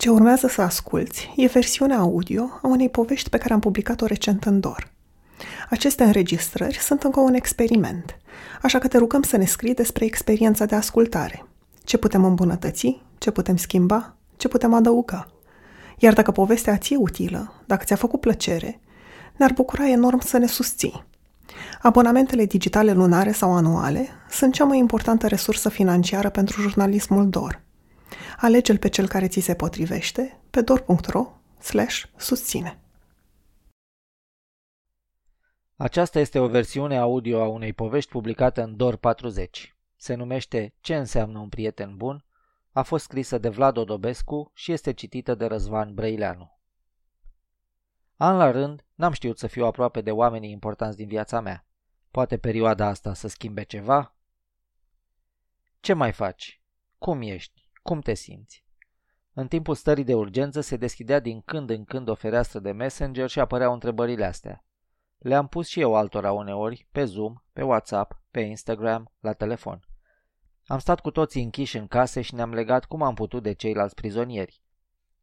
Ce urmează să asculți e versiunea audio a unei povești pe care am publicat-o recent în DOR. Aceste înregistrări sunt încă un experiment, așa că te rugăm să ne scrii despre experiența de ascultare. Ce putem îmbunătăți, ce putem schimba, ce putem adăuga. Iar dacă povestea ți e utilă, dacă ți-a făcut plăcere, ne-ar bucura enorm să ne susții. Abonamentele digitale lunare sau anuale sunt cea mai importantă resursă financiară pentru jurnalismul DOR – Alege-l pe cel care ți se potrivește pe dor.ro susține. Aceasta este o versiune audio a unei povești publicată în DOR 40. Se numește Ce înseamnă un prieten bun? A fost scrisă de Vlad Odobescu și este citită de Răzvan Brăileanu. An la rând, n-am știut să fiu aproape de oamenii importanți din viața mea. Poate perioada asta să schimbe ceva? Ce mai faci? Cum ești? Cum te simți? În timpul stării de urgență se deschidea din când în când o fereastră de Messenger și apăreau întrebările astea. Le-am pus și eu altora uneori, pe Zoom, pe WhatsApp, pe Instagram, la telefon. Am stat cu toții închiși în case și ne-am legat cum am putut de ceilalți prizonieri.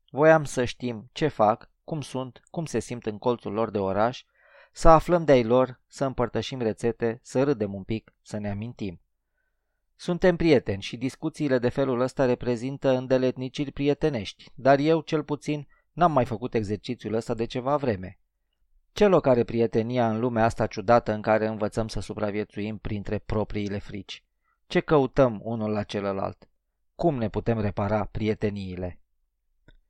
Voiam să știm ce fac, cum sunt, cum se simt în colțul lor de oraș, să aflăm de-ai lor, să împărtășim rețete, să râdem un pic, să ne amintim. Suntem prieteni și discuțiile de felul ăsta reprezintă îndeletniciri prietenești, dar eu, cel puțin, n-am mai făcut exercițiul ăsta de ceva vreme. Ce loc are prietenia în lumea asta ciudată în care învățăm să supraviețuim printre propriile frici? Ce căutăm unul la celălalt? Cum ne putem repara prieteniile?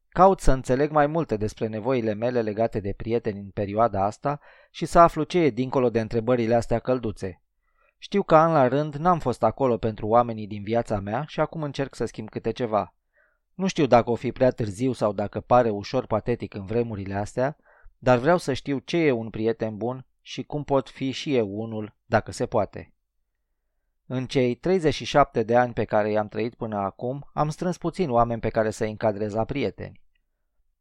Caut să înțeleg mai multe despre nevoile mele legate de prieteni în perioada asta și să aflu ce e dincolo de întrebările astea călduțe, știu că an la rând n-am fost acolo pentru oamenii din viața mea și acum încerc să schimb câte ceva. Nu știu dacă o fi prea târziu sau dacă pare ușor patetic în vremurile astea, dar vreau să știu ce e un prieten bun și cum pot fi și eu unul, dacă se poate. În cei 37 de ani pe care i-am trăit până acum, am strâns puțin oameni pe care să-i încadrez la prieteni.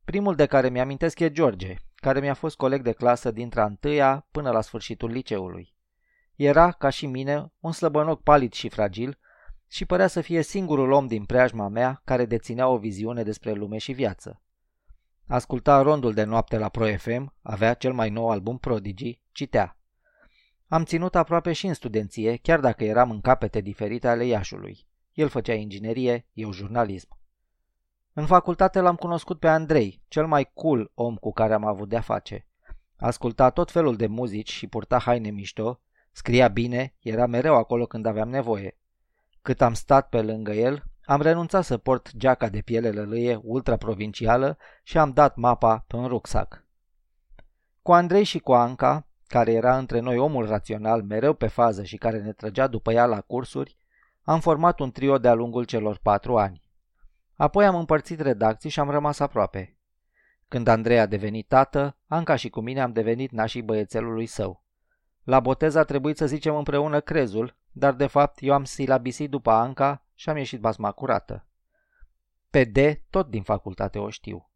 Primul de care mi-amintesc e George, care mi-a fost coleg de clasă dintre întâia până la sfârșitul liceului. Era, ca și mine, un slăbănoc palid și fragil și părea să fie singurul om din preajma mea care deținea o viziune despre lume și viață. Asculta rondul de noapte la Pro FM, avea cel mai nou album Prodigy, citea. Am ținut aproape și în studenție, chiar dacă eram în capete diferite ale Iașului. El făcea inginerie, eu jurnalism. În facultate l-am cunoscut pe Andrei, cel mai cool om cu care am avut de-a face. Asculta tot felul de muzici și purta haine mișto, Scria bine, era mereu acolo când aveam nevoie. Cât am stat pe lângă el, am renunțat să port geaca de piele lălâie ultra-provincială și am dat mapa pe un rucsac. Cu Andrei și cu Anca, care era între noi omul rațional, mereu pe fază și care ne trăgea după ea la cursuri, am format un trio de-a lungul celor patru ani. Apoi am împărțit redacții și am rămas aproape. Când Andrei a devenit tată, Anca și cu mine am devenit nașii băiețelului său. La botez a trebuit să zicem împreună crezul, dar de fapt eu am silabisit după Anca și am ieșit basma curată. Pe D, tot din facultate o știu.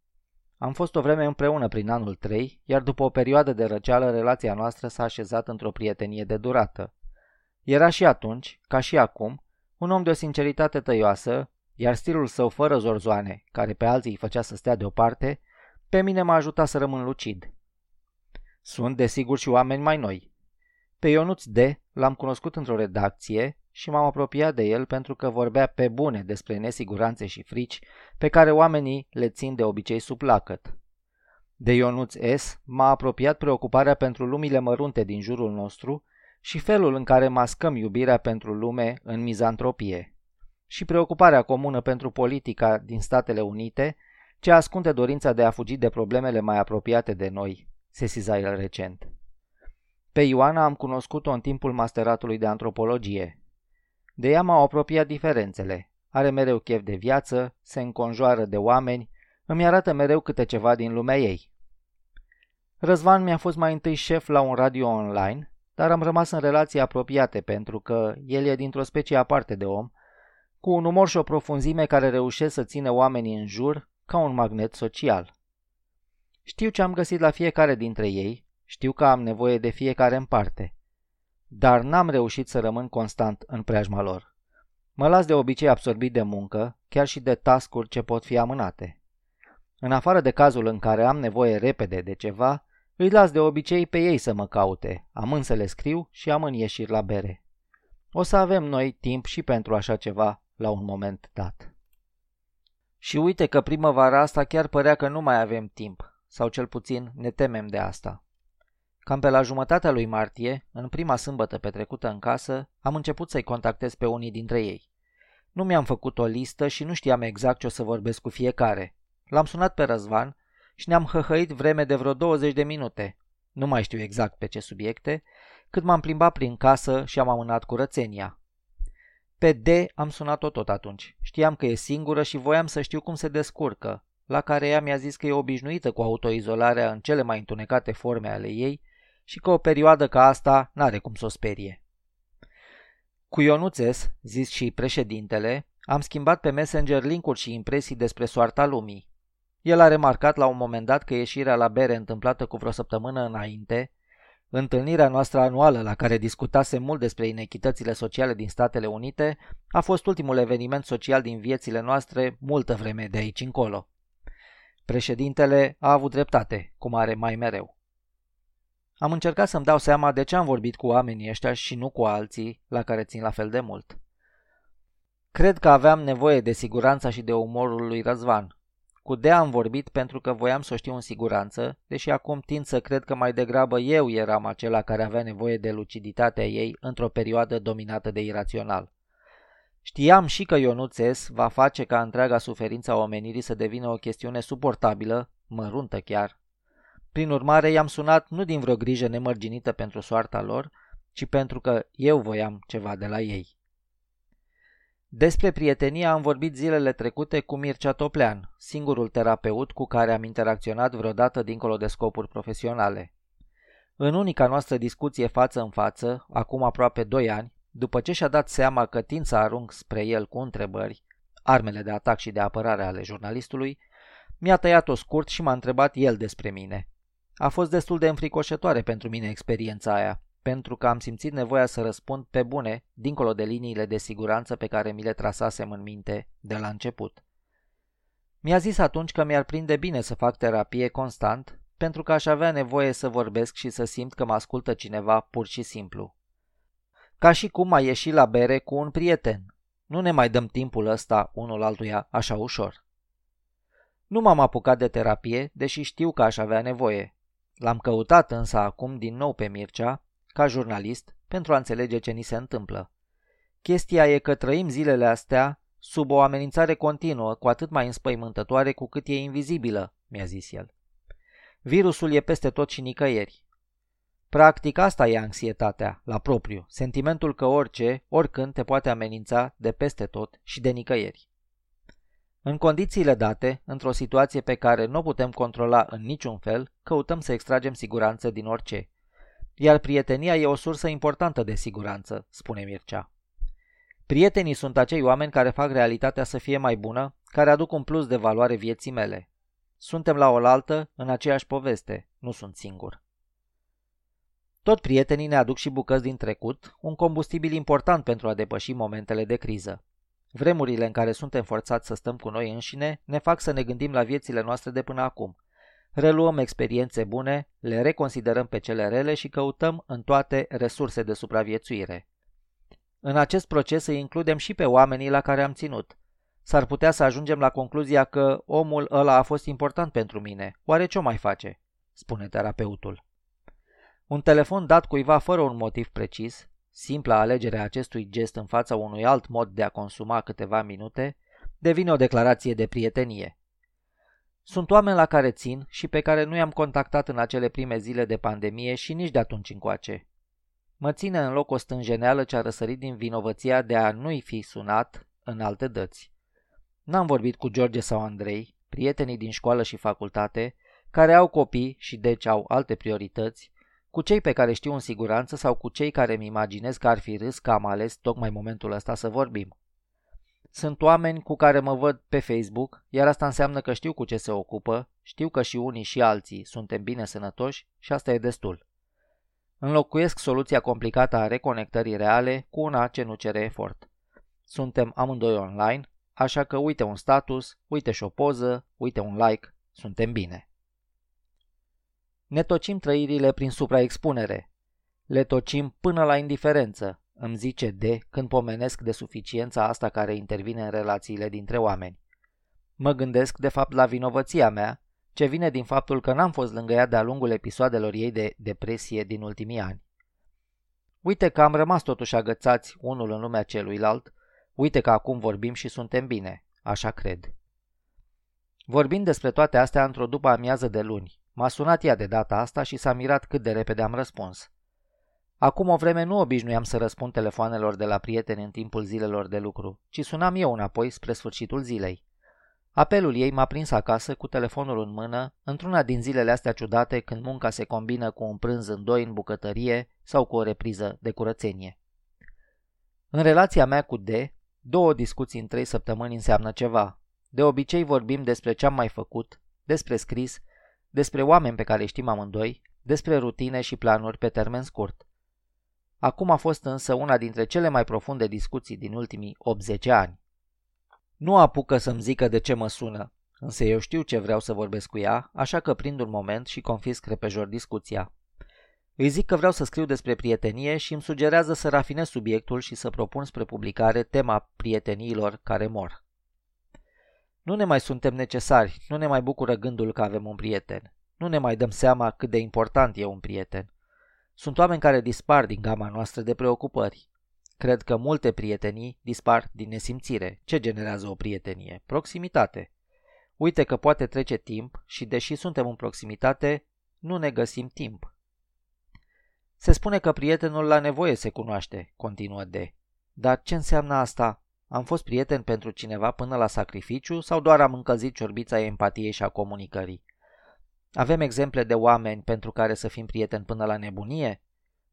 Am fost o vreme împreună prin anul 3, iar după o perioadă de răceală, relația noastră s-a așezat într-o prietenie de durată. Era și atunci, ca și acum, un om de o sinceritate tăioasă, iar stilul său fără zorzoane, care pe alții îi făcea să stea deoparte, pe mine m-a ajutat să rămân lucid. Sunt, desigur, și oameni mai noi, pe Ionuț D. l-am cunoscut într-o redacție și m-am apropiat de el pentru că vorbea pe bune despre nesiguranțe și frici pe care oamenii le țin de obicei sub lacăt. De Ionuț S. m-a apropiat preocuparea pentru lumile mărunte din jurul nostru și felul în care mascăm iubirea pentru lume în mizantropie. Și preocuparea comună pentru politica din Statele Unite, ce ascunde dorința de a fugi de problemele mai apropiate de noi, sesiza el recent. Pe Ioana am cunoscut-o în timpul masteratului de antropologie. De ea m-au apropiat diferențele. Are mereu chef de viață, se înconjoară de oameni, îmi arată mereu câte ceva din lumea ei. Răzvan mi-a fost mai întâi șef la un radio online, dar am rămas în relații apropiate pentru că el e dintr-o specie aparte de om, cu un umor și o profunzime care reușesc să țină oamenii în jur ca un magnet social. Știu ce am găsit la fiecare dintre ei știu că am nevoie de fiecare în parte. Dar n-am reușit să rămân constant în preajma lor. Mă las de obicei absorbit de muncă, chiar și de tascuri ce pot fi amânate. În afară de cazul în care am nevoie repede de ceva, îi las de obicei pe ei să mă caute, amân să le scriu și amân ieșiri la bere. O să avem noi timp și pentru așa ceva la un moment dat. Și uite că primăvara asta chiar părea că nu mai avem timp, sau cel puțin ne temem de asta. Cam pe la jumătatea lui martie, în prima sâmbătă petrecută în casă, am început să-i contactez pe unii dintre ei. Nu mi-am făcut o listă și nu știam exact ce o să vorbesc cu fiecare. L-am sunat pe Răzvan și ne-am hăhăit vreme de vreo 20 de minute. Nu mai știu exact pe ce subiecte, cât m-am plimbat prin casă și am amânat curățenia. Pe D am sunat-o tot atunci. Știam că e singură și voiam să știu cum se descurcă, la care ea mi-a zis că e obișnuită cu autoizolarea în cele mai întunecate forme ale ei și că o perioadă ca asta n-are cum să o sperie. Cu Ionuțes, zis și președintele, am schimbat pe Messenger linkuri și impresii despre soarta lumii. El a remarcat la un moment dat că ieșirea la bere întâmplată cu vreo săptămână înainte, întâlnirea noastră anuală la care discutase mult despre inechitățile sociale din Statele Unite, a fost ultimul eveniment social din viețile noastre multă vreme de aici încolo. Președintele a avut dreptate, cum are mai mereu. Am încercat să-mi dau seama de ce am vorbit cu oamenii ăștia și nu cu alții la care țin la fel de mult. Cred că aveam nevoie de siguranța și de umorul lui Răzvan. Cu Dea am vorbit pentru că voiam să o știu în siguranță, deși acum tind să cred că mai degrabă eu eram acela care avea nevoie de luciditatea ei într-o perioadă dominată de irațional. Știam și că Ionuțes va face ca întreaga suferință a omenirii să devină o chestiune suportabilă, măruntă chiar, prin urmare, i-am sunat nu din vreo grijă nemărginită pentru soarta lor, ci pentru că eu voiam ceva de la ei. Despre prietenie am vorbit zilele trecute cu Mircea Toplean, singurul terapeut cu care am interacționat vreodată dincolo de scopuri profesionale. În unica noastră discuție față în față, acum aproape doi ani, după ce și-a dat seama că tind să arunc spre el cu întrebări, armele de atac și de apărare ale jurnalistului, mi-a tăiat-o scurt și m-a întrebat el despre mine. A fost destul de înfricoșătoare pentru mine experiența aia, pentru că am simțit nevoia să răspund pe bune, dincolo de liniile de siguranță pe care mi le trasasem în minte de la început. Mi-a zis atunci că mi-ar prinde bine să fac terapie constant, pentru că aș avea nevoie să vorbesc și să simt că mă ascultă cineva pur și simplu. Ca și cum a ieși la bere cu un prieten. Nu ne mai dăm timpul ăsta unul altuia așa ușor. Nu m-am apucat de terapie, deși știu că aș avea nevoie, L-am căutat însă acum din nou pe Mircea, ca jurnalist, pentru a înțelege ce ni se întâmplă. Chestia e că trăim zilele astea sub o amenințare continuă, cu atât mai înspăimântătoare cu cât e invizibilă, mi-a zis el. Virusul e peste tot și nicăieri. Practic asta e anxietatea, la propriu, sentimentul că orice, oricând te poate amenința de peste tot și de nicăieri. În condițiile date, într-o situație pe care nu o putem controla în niciun fel, căutăm să extragem siguranță din orice. Iar prietenia e o sursă importantă de siguranță, spune Mircea. Prietenii sunt acei oameni care fac realitatea să fie mai bună, care aduc un plus de valoare vieții mele. Suntem la oaltă, în aceeași poveste, nu sunt singur. Tot prietenii ne aduc și bucăți din trecut, un combustibil important pentru a depăși momentele de criză. Vremurile în care suntem forțați să stăm cu noi înșine ne fac să ne gândim la viețile noastre de până acum. Reluăm experiențe bune, le reconsiderăm pe cele rele și căutăm în toate resurse de supraviețuire. În acest proces îi includem și pe oamenii la care am ținut. S-ar putea să ajungem la concluzia că omul ăla a fost important pentru mine. Oare ce o mai face? spune terapeutul. Un telefon dat cuiva fără un motiv precis, Simpla alegere a acestui gest în fața unui alt mod de a consuma câteva minute devine o declarație de prietenie. Sunt oameni la care țin și pe care nu i-am contactat în acele prime zile de pandemie și nici de atunci încoace. Mă ține în loc o stânjeneală ce a răsărit din vinovăția de a nu-i fi sunat în alte dăți. N-am vorbit cu George sau Andrei, prietenii din școală și facultate, care au copii și deci au alte priorități, cu cei pe care știu în siguranță sau cu cei care îmi imaginez că ar fi râs că am ales tocmai momentul ăsta să vorbim. Sunt oameni cu care mă văd pe Facebook, iar asta înseamnă că știu cu ce se ocupă, știu că și unii și alții suntem bine sănătoși și asta e destul. Înlocuiesc soluția complicată a reconectării reale cu una ce nu cere efort. Suntem amândoi online, așa că uite un status, uite și o poză, uite un like, suntem bine. Ne tocim trăirile prin supraexpunere. Le tocim până la indiferență, îmi zice D când pomenesc de suficiența asta care intervine în relațiile dintre oameni. Mă gândesc de fapt la vinovăția mea, ce vine din faptul că n-am fost lângă ea de-a lungul episoadelor ei de depresie din ultimii ani. Uite că am rămas totuși agățați unul în lumea celuilalt, uite că acum vorbim și suntem bine, așa cred. Vorbind despre toate astea într-o după amiază de luni, m-a sunat ea de data asta și s-a mirat cât de repede am răspuns. Acum o vreme nu obișnuiam să răspund telefoanelor de la prieteni în timpul zilelor de lucru, ci sunam eu înapoi spre sfârșitul zilei. Apelul ei m-a prins acasă cu telefonul în mână, într-una din zilele astea ciudate când munca se combină cu un prânz în doi în bucătărie sau cu o repriză de curățenie. În relația mea cu D, două discuții în trei săptămâni înseamnă ceva. De obicei vorbim despre ce am mai făcut, despre scris, despre oameni pe care știm amândoi, despre rutine și planuri pe termen scurt. Acum a fost însă una dintre cele mai profunde discuții din ultimii 80 ani. Nu apucă să-mi zică de ce mă sună, însă eu știu ce vreau să vorbesc cu ea, așa că prind un moment și confisc repejor discuția. Îi zic că vreau să scriu despre prietenie și îmi sugerează să rafinez subiectul și să propun spre publicare tema prieteniilor care mor. Nu ne mai suntem necesari, nu ne mai bucură gândul că avem un prieten. Nu ne mai dăm seama cât de important e un prieten. Sunt oameni care dispar din gama noastră de preocupări. Cred că multe prietenii dispar din nesimțire. Ce generează o prietenie? Proximitate. Uite că poate trece timp și deși suntem în proximitate, nu ne găsim timp. Se spune că prietenul la nevoie se cunoaște, continuă D. Dar ce înseamnă asta? Am fost prieten pentru cineva până la sacrificiu sau doar am încălzit ciorbița empatiei și a comunicării? Avem exemple de oameni pentru care să fim prieteni până la nebunie?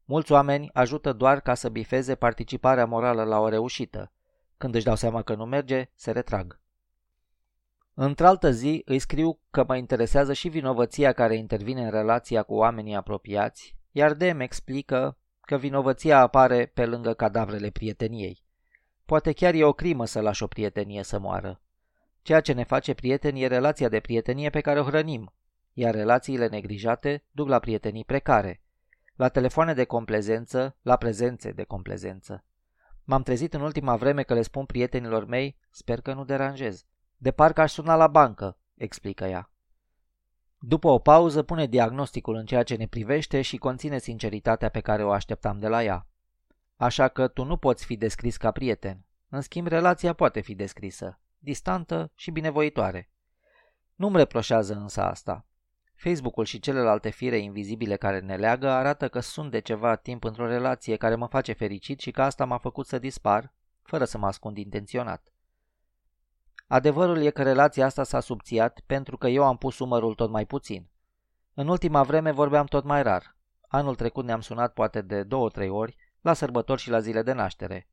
Mulți oameni ajută doar ca să bifeze participarea morală la o reușită. Când își dau seama că nu merge, se retrag. Într-altă zi îi scriu că mă interesează și vinovăția care intervine în relația cu oamenii apropiați, iar Dem explică că vinovăția apare pe lângă cadavrele prieteniei. Poate chiar e o crimă să lași o prietenie să moară. Ceea ce ne face prieteni e relația de prietenie pe care o hrănim, iar relațiile neglijate duc la prietenii precare, la telefoane de complezență, la prezențe de complezență. M-am trezit în ultima vreme că le spun prietenilor mei, sper că nu deranjez. De parcă aș suna la bancă, explică ea. După o pauză pune diagnosticul în ceea ce ne privește și conține sinceritatea pe care o așteptam de la ea. Așa că tu nu poți fi descris ca prieten. În schimb, relația poate fi descrisă, distantă și binevoitoare. Nu-mi reproșează însă asta. Facebook-ul și celelalte fire invizibile care ne leagă arată că sunt de ceva timp într-o relație care mă face fericit și că asta m-a făcut să dispar, fără să mă ascund intenționat. Adevărul e că relația asta s-a subțiat pentru că eu am pus umărul tot mai puțin. În ultima vreme vorbeam tot mai rar. Anul trecut ne-am sunat poate de două-trei ori, la sărbători și la zile de naștere.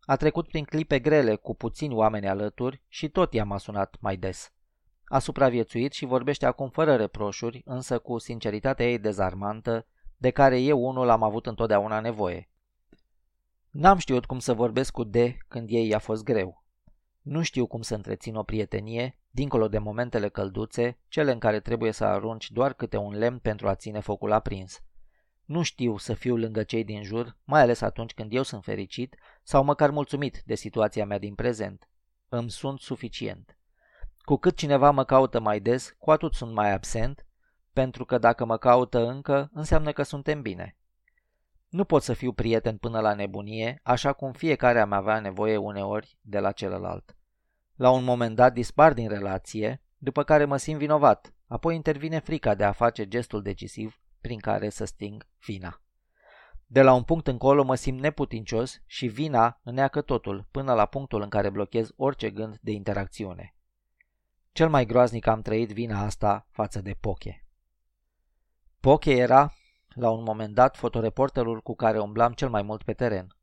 A trecut prin clipe grele cu puțini oameni alături și tot i-am sunat mai des. A supraviețuit și vorbește acum fără reproșuri, însă cu sinceritatea ei dezarmantă, de care eu unul am avut întotdeauna nevoie. N-am știut cum să vorbesc cu D când ei i-a fost greu. Nu știu cum să întrețin o prietenie, dincolo de momentele călduțe, cele în care trebuie să arunci doar câte un lemn pentru a ține focul aprins. Nu știu să fiu lângă cei din jur, mai ales atunci când eu sunt fericit sau măcar mulțumit de situația mea din prezent. Îmi sunt suficient. Cu cât cineva mă caută mai des, cu atât sunt mai absent, pentru că dacă mă caută încă, înseamnă că suntem bine. Nu pot să fiu prieten până la nebunie, așa cum fiecare am avea nevoie uneori de la celălalt. La un moment dat dispar din relație, după care mă simt vinovat, apoi intervine frica de a face gestul decisiv prin care să sting vina. De la un punct încolo mă simt neputincios și vina îneacă totul până la punctul în care blochez orice gând de interacțiune. Cel mai groaznic am trăit vina asta față de Poche. Poche era, la un moment dat, fotoreporterul cu care umblam cel mai mult pe teren.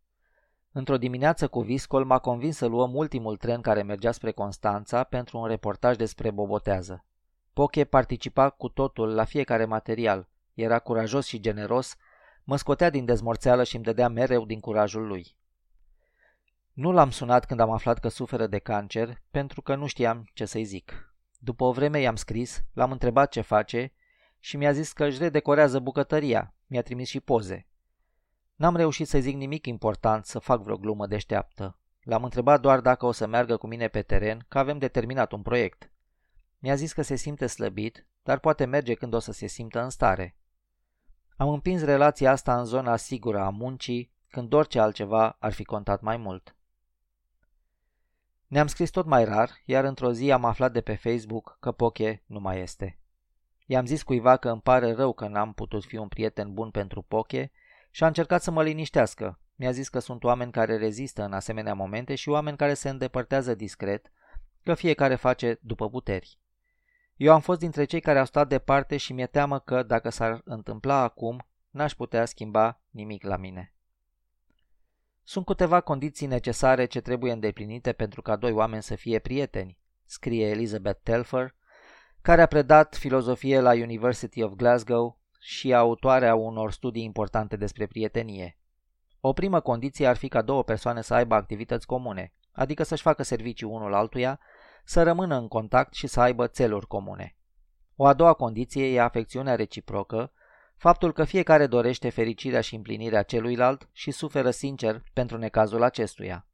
Într-o dimineață cu viscol m-a convins să luăm ultimul tren care mergea spre Constanța pentru un reportaj despre bobotează. Poche participa cu totul la fiecare material, era curajos și generos, mă scotea din dezmorțeală și îmi dădea mereu din curajul lui. Nu l-am sunat când am aflat că suferă de cancer, pentru că nu știam ce să-i zic. După o vreme i-am scris, l-am întrebat ce face și mi-a zis că își redecorează bucătăria. Mi-a trimis și poze. N-am reușit să zic nimic important, să fac vreo glumă deșteaptă. L-am întrebat doar dacă o să meargă cu mine pe teren, că avem determinat un proiect. Mi-a zis că se simte slăbit, dar poate merge când o să se simtă în stare. Am împins relația asta în zona sigură a muncii, când orice altceva ar fi contat mai mult. Ne-am scris tot mai rar, iar într-o zi am aflat de pe Facebook că Poche nu mai este. I-am zis cuiva că îmi pare rău că n-am putut fi un prieten bun pentru Poche și a încercat să mă liniștească. Mi-a zis că sunt oameni care rezistă în asemenea momente și oameni care se îndepărtează discret, că fiecare face după puteri. Eu am fost dintre cei care au stat departe și mi-e teamă că, dacă s-ar întâmpla acum, n-aș putea schimba nimic la mine. Sunt câteva condiții necesare ce trebuie îndeplinite pentru ca doi oameni să fie prieteni, scrie Elizabeth Telfer, care a predat filozofie la University of Glasgow și autoarea unor studii importante despre prietenie. O primă condiție ar fi ca două persoane să aibă activități comune, adică să-și facă servicii unul altuia, să rămână în contact și să aibă țeluri comune. O a doua condiție e afecțiunea reciprocă, faptul că fiecare dorește fericirea și împlinirea celuilalt și suferă sincer pentru necazul acestuia.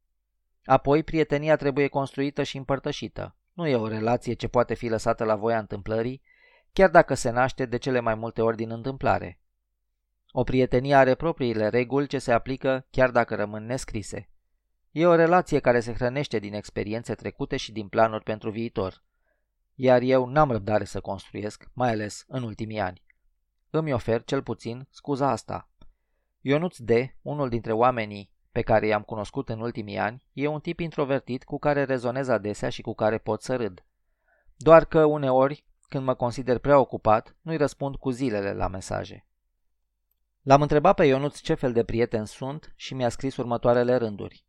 Apoi, prietenia trebuie construită și împărtășită. Nu e o relație ce poate fi lăsată la voia întâmplării, chiar dacă se naște de cele mai multe ori din întâmplare. O prietenie are propriile reguli ce se aplică chiar dacă rămân nescrise. E o relație care se hrănește din experiențe trecute și din planuri pentru viitor. Iar eu n-am răbdare să construiesc, mai ales în ultimii ani. Îmi ofer, cel puțin, scuza asta. Ionuț D., unul dintre oamenii pe care i-am cunoscut în ultimii ani, e un tip introvertit cu care rezonez adesea și cu care pot să râd. Doar că uneori, când mă consider prea ocupat, nu-i răspund cu zilele la mesaje. L-am întrebat pe Ionuț ce fel de prieten sunt și mi-a scris următoarele rânduri.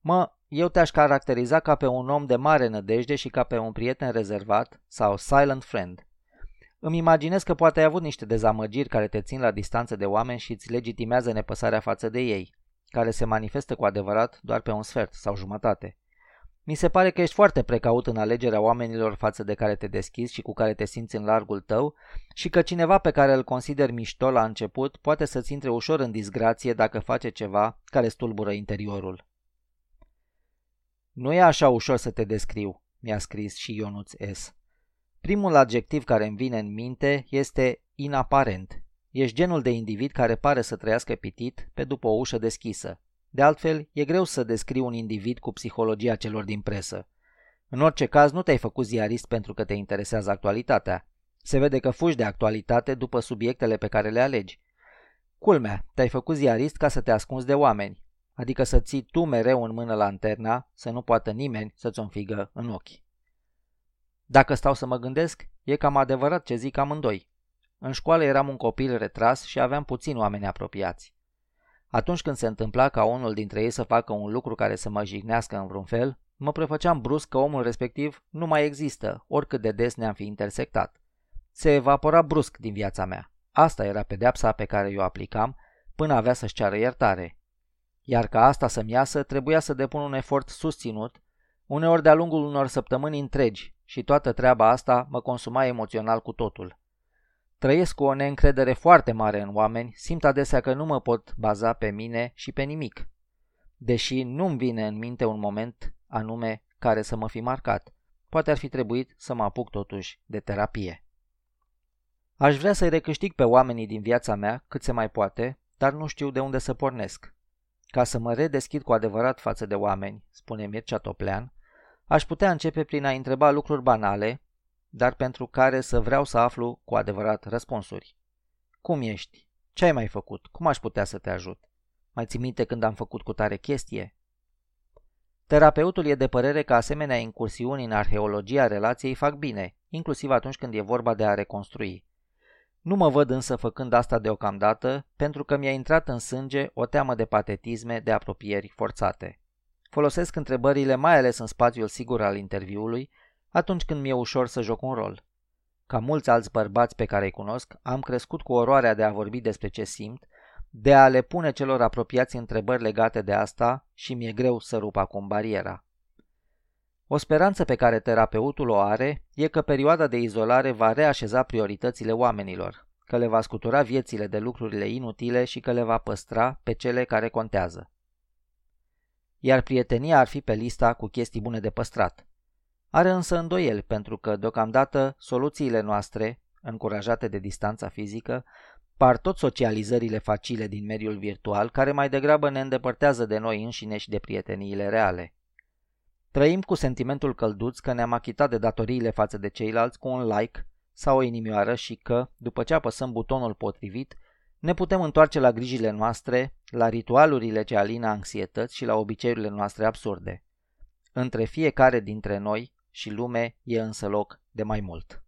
Mă, eu te-aș caracteriza ca pe un om de mare nădejde și ca pe un prieten rezervat sau silent friend. Îmi imaginez că poate ai avut niște dezamăgiri care te țin la distanță de oameni și îți legitimează nepăsarea față de ei, care se manifestă cu adevărat doar pe un sfert sau jumătate. Mi se pare că ești foarte precaut în alegerea oamenilor față de care te deschizi și cu care te simți în largul tău și că cineva pe care îl consideri mișto la început poate să-ți intre ușor în disgrație dacă face ceva care stulbură interiorul. Nu e așa ușor să te descriu, mi-a scris și Ionuț S. Primul adjectiv care îmi vine în minte este inaparent. Ești genul de individ care pare să trăiască pitit pe după o ușă deschisă. De altfel, e greu să descrii un individ cu psihologia celor din presă. În orice caz, nu te-ai făcut ziarist pentru că te interesează actualitatea. Se vede că fugi de actualitate după subiectele pe care le alegi. Culmea, te-ai făcut ziarist ca să te ascunzi de oameni, adică să ții tu mereu în mână lanterna, să nu poată nimeni să-ți o înfigă în ochi. Dacă stau să mă gândesc, e cam adevărat ce zic amândoi. În școală eram un copil retras și aveam puțini oameni apropiați. Atunci când se întâmpla ca unul dintre ei să facă un lucru care să mă jignească în vreun fel, mă prefăceam brusc că omul respectiv nu mai există, oricât de des ne-am fi intersectat. Se evapora brusc din viața mea. Asta era pedeapsa pe care eu aplicam până avea să-și ceară iertare. Iar ca asta să-mi iasă, trebuia să depun un efort susținut, uneori de-a lungul unor săptămâni întregi, și toată treaba asta mă consuma emoțional cu totul. Trăiesc cu o neîncredere foarte mare în oameni, simt adesea că nu mă pot baza pe mine și pe nimic. Deși nu-mi vine în minte un moment anume care să mă fi marcat, poate ar fi trebuit să mă apuc totuși de terapie. Aș vrea să-i recâștig pe oamenii din viața mea cât se mai poate, dar nu știu de unde să pornesc. Ca să mă redeschid cu adevărat față de oameni, spune Mircea Toplean, aș putea începe prin a întreba lucruri banale, dar pentru care să vreau să aflu cu adevărat răspunsuri. Cum ești? Ce ai mai făcut? Cum aș putea să te ajut? Mai ții minte când am făcut cu tare chestie? Terapeutul e de părere că asemenea incursiuni în arheologia relației fac bine, inclusiv atunci când e vorba de a reconstrui. Nu mă văd însă făcând asta deocamdată, pentru că mi-a intrat în sânge o teamă de patetisme, de apropieri forțate. Folosesc întrebările mai ales în spațiul sigur al interviului, atunci când mi-e ușor să joc un rol. Ca mulți alți bărbați pe care îi cunosc, am crescut cu oroarea de a vorbi despre ce simt, de a le pune celor apropiați întrebări legate de asta și mi-e greu să rup acum bariera. O speranță pe care terapeutul o are e că perioada de izolare va reașeza prioritățile oamenilor, că le va scutura viețile de lucrurile inutile și că le va păstra pe cele care contează. Iar prietenia ar fi pe lista cu chestii bune de păstrat. Are însă îndoieli pentru că, deocamdată, soluțiile noastre, încurajate de distanța fizică, par tot socializările facile din mediul virtual, care mai degrabă ne îndepărtează de noi înșine și de prieteniile reale. Trăim cu sentimentul călduț că ne-am achitat de datoriile față de ceilalți cu un like sau o inimioară și că, după ce apăsăm butonul potrivit, ne putem întoarce la grijile noastre, la ritualurile ce alină anxietăți și la obiceiurile noastre absurde. Între fiecare dintre noi și lume e însă loc de mai mult.